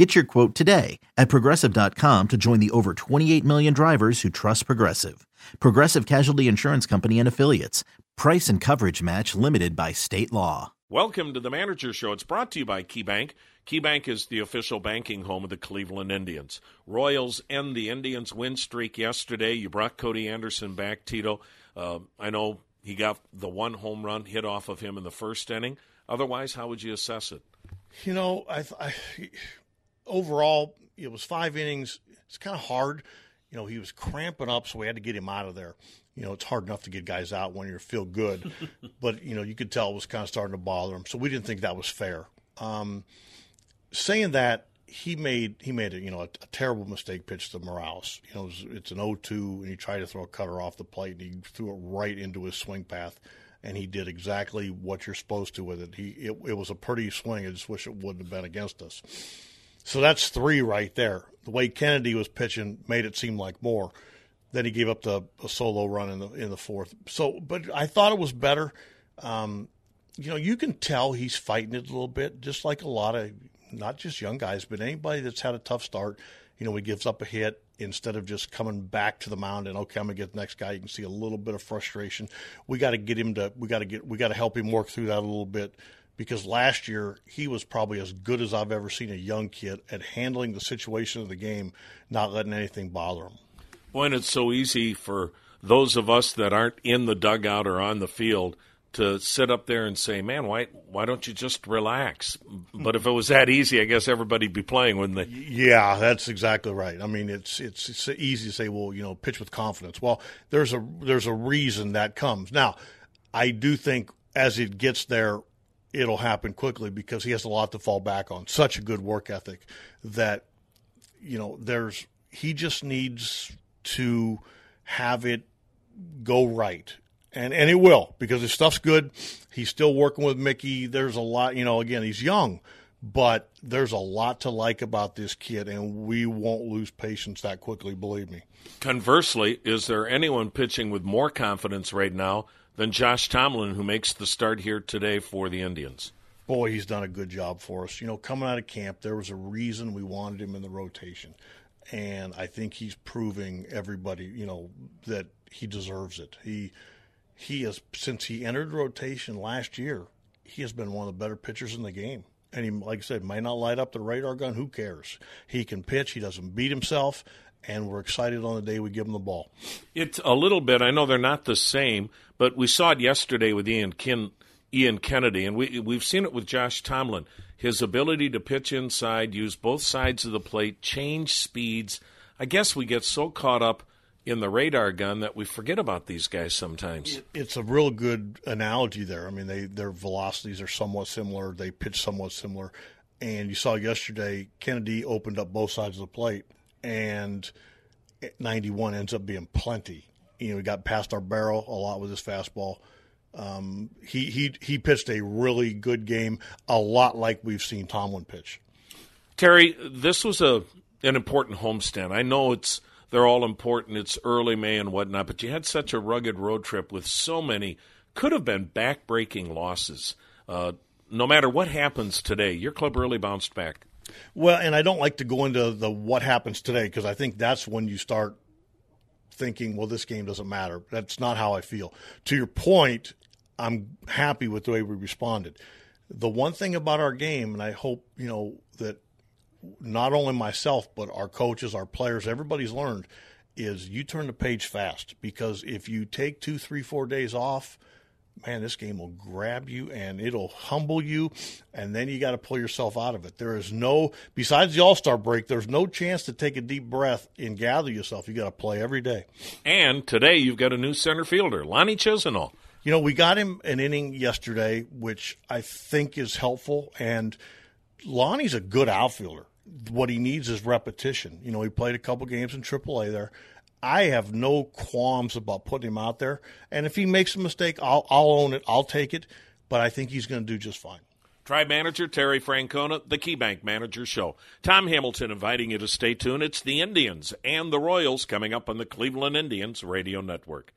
Get your quote today at progressive.com to join the over 28 million drivers who trust Progressive. Progressive Casualty Insurance Company and Affiliates. Price and coverage match limited by state law. Welcome to the Manager Show. It's brought to you by KeyBank. KeyBank is the official banking home of the Cleveland Indians. Royals end the Indians' win streak yesterday. You brought Cody Anderson back, Tito. Uh, I know he got the one home run hit off of him in the first inning. Otherwise, how would you assess it? You know, I, I overall, it was five innings. It's kind of hard. You know, he was cramping up, so we had to get him out of there. You know, it's hard enough to get guys out when you feel good, but you know, you could tell it was kind of starting to bother him. So we didn't think that was fair. Um, saying that, he made he made a you know a, a terrible mistake pitch to Morales. You know, it was, it's an 0-2, and he tried to throw a cutter off the plate, and he threw it right into his swing path and he did exactly what you're supposed to with it. He it, it was a pretty swing. I just wish it wouldn't have been against us. So that's three right there. The way Kennedy was pitching made it seem like more. Then he gave up the a solo run in the in the fourth. So, but I thought it was better. Um, you know, you can tell he's fighting it a little bit, just like a lot of not just young guys, but anybody that's had a tough start. You know, he gives up a hit instead of just coming back to the mound and okay, I'm gonna get the next guy. You can see a little bit of frustration. We got to get him to. We got to get. We got to help him work through that a little bit because last year he was probably as good as I've ever seen a young kid at handling the situation of the game, not letting anything bother him. Boy, and it's so easy for those of us that aren't in the dugout or on the field to sit up there and say, "Man, why why don't you just relax?" But if it was that easy, I guess everybody'd be playing, wouldn't they? Yeah, that's exactly right. I mean, it's it's it's easy to say, "Well, you know, pitch with confidence." Well, there's a there's a reason that comes. Now, I do think as it gets there, it'll happen quickly because he has a lot to fall back on. Such a good work ethic that you know there's he just needs to have it go right. And and it will because his stuff's good. He's still working with Mickey. There's a lot, you know, again, he's young, but there's a lot to like about this kid and we won't lose patience that quickly, believe me. Conversely, is there anyone pitching with more confidence right now than Josh Tomlin, who makes the start here today for the Indians. Boy, he's done a good job for us. You know, coming out of camp, there was a reason we wanted him in the rotation. And I think he's proving everybody, you know, that he deserves it. He he has since he entered rotation last year, he has been one of the better pitchers in the game. And he, like I said, might not light up the radar gun. Who cares? He can pitch. He doesn't beat himself and we're excited on the day we give them the ball. It's a little bit. I know they're not the same, but we saw it yesterday with Ian Kin, Ian Kennedy, and we we've seen it with Josh Tomlin. His ability to pitch inside, use both sides of the plate, change speeds. I guess we get so caught up in the radar gun that we forget about these guys sometimes. It's a real good analogy there. I mean, they their velocities are somewhat similar. They pitch somewhat similar. And you saw yesterday, Kennedy opened up both sides of the plate and 91 ends up being plenty. You know, he got past our barrel a lot with his fastball. Um, he he he pitched a really good game, a lot like we've seen Tomlin pitch. Terry, this was a an important homestand. I know it's they're all important. It's early May and whatnot, but you had such a rugged road trip with so many could have been backbreaking losses. Uh, no matter what happens today, your club really bounced back. Well, and I don't like to go into the what happens today because I think that's when you start thinking, well, this game doesn't matter. That's not how I feel. To your point, I'm happy with the way we responded. The one thing about our game, and I hope, you know, that not only myself, but our coaches, our players, everybody's learned is you turn the page fast because if you take two, three, four days off – man, this game will grab you and it'll humble you, and then you got to pull yourself out of it. There is no, besides the All Star break, there's no chance to take a deep breath and gather yourself. You got to play every day. And today you've got a new center fielder, Lonnie Chisenhall. You know, we got him an inning yesterday, which I think is helpful. And Lonnie's a good outfielder. What he needs is repetition. You know, he played a couple games in AAA there. I have no qualms about putting him out there. And if he makes a mistake, I'll, I'll own it. I'll take it. But I think he's going to do just fine. Tribe manager Terry Francona, the KeyBank Manager Show. Tom Hamilton inviting you to stay tuned. It's the Indians and the Royals coming up on the Cleveland Indians Radio Network.